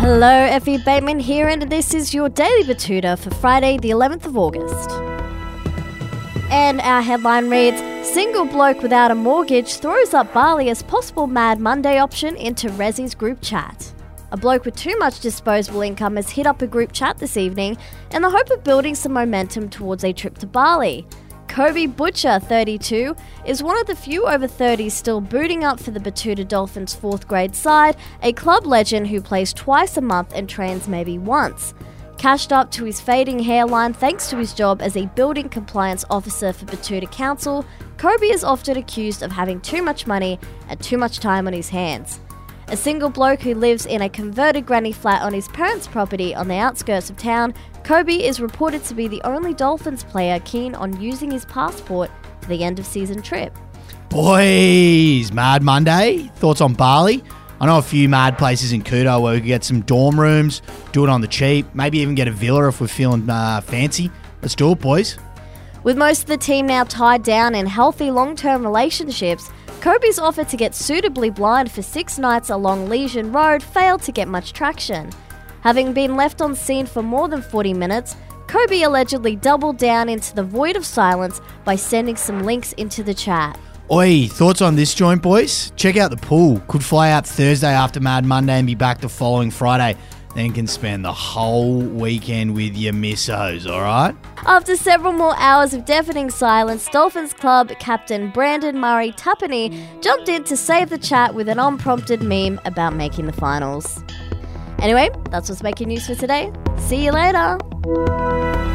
Hello, Effie Bateman here, and this is your Daily Betoota for Friday, the 11th of August. And our headline reads Single bloke without a mortgage throws up Bali as possible Mad Monday option into Ressies group chat. A bloke with too much disposable income has hit up a group chat this evening in the hope of building some momentum towards a trip to Bali. Kobe Butcher, 32, is one of the few over 30s still booting up for the Betoota Dolphins' fourth grade side, a club legend who plays twice a month and trains maybe once. Cashed up to his fading hairline thanks to his job as a building compliance officer for Betoota Council, Kobe is often accused of having too much money and too much time on his hands. A single bloke who lives in a converted granny flat on his parents' property on the outskirts of town, Kobe is reported to be the only Dolphins player keen on using his passport for the end of season trip. Boys, Mad Monday. Thoughts on Bali? I know a few mad places in Kuta where we could get some dorm rooms, do it on the cheap, maybe even get a villa if we're feeling uh, fancy. Let's do it, boys. With most of the team now tied down in healthy long term relationships, Kobe's offer to get suitably blind for six nights along Legian Road failed to get much traction. Having been left on seen for more than 40 minutes, Kobe allegedly doubled down into the void of silence by sending some links into the chat. Oi, thoughts on this joint, boys? Check out the pool. Could fly out Thursday after Mad Monday and be back the following Friday. Then can spend the whole weekend with your missos, alright? After several more hours of deafening silence, Dolphins Club captain Brandon Murray Tapani jumped in to save the chat with an unprompted meme about making the finals. Anyway, that's what's making news for today. See you later.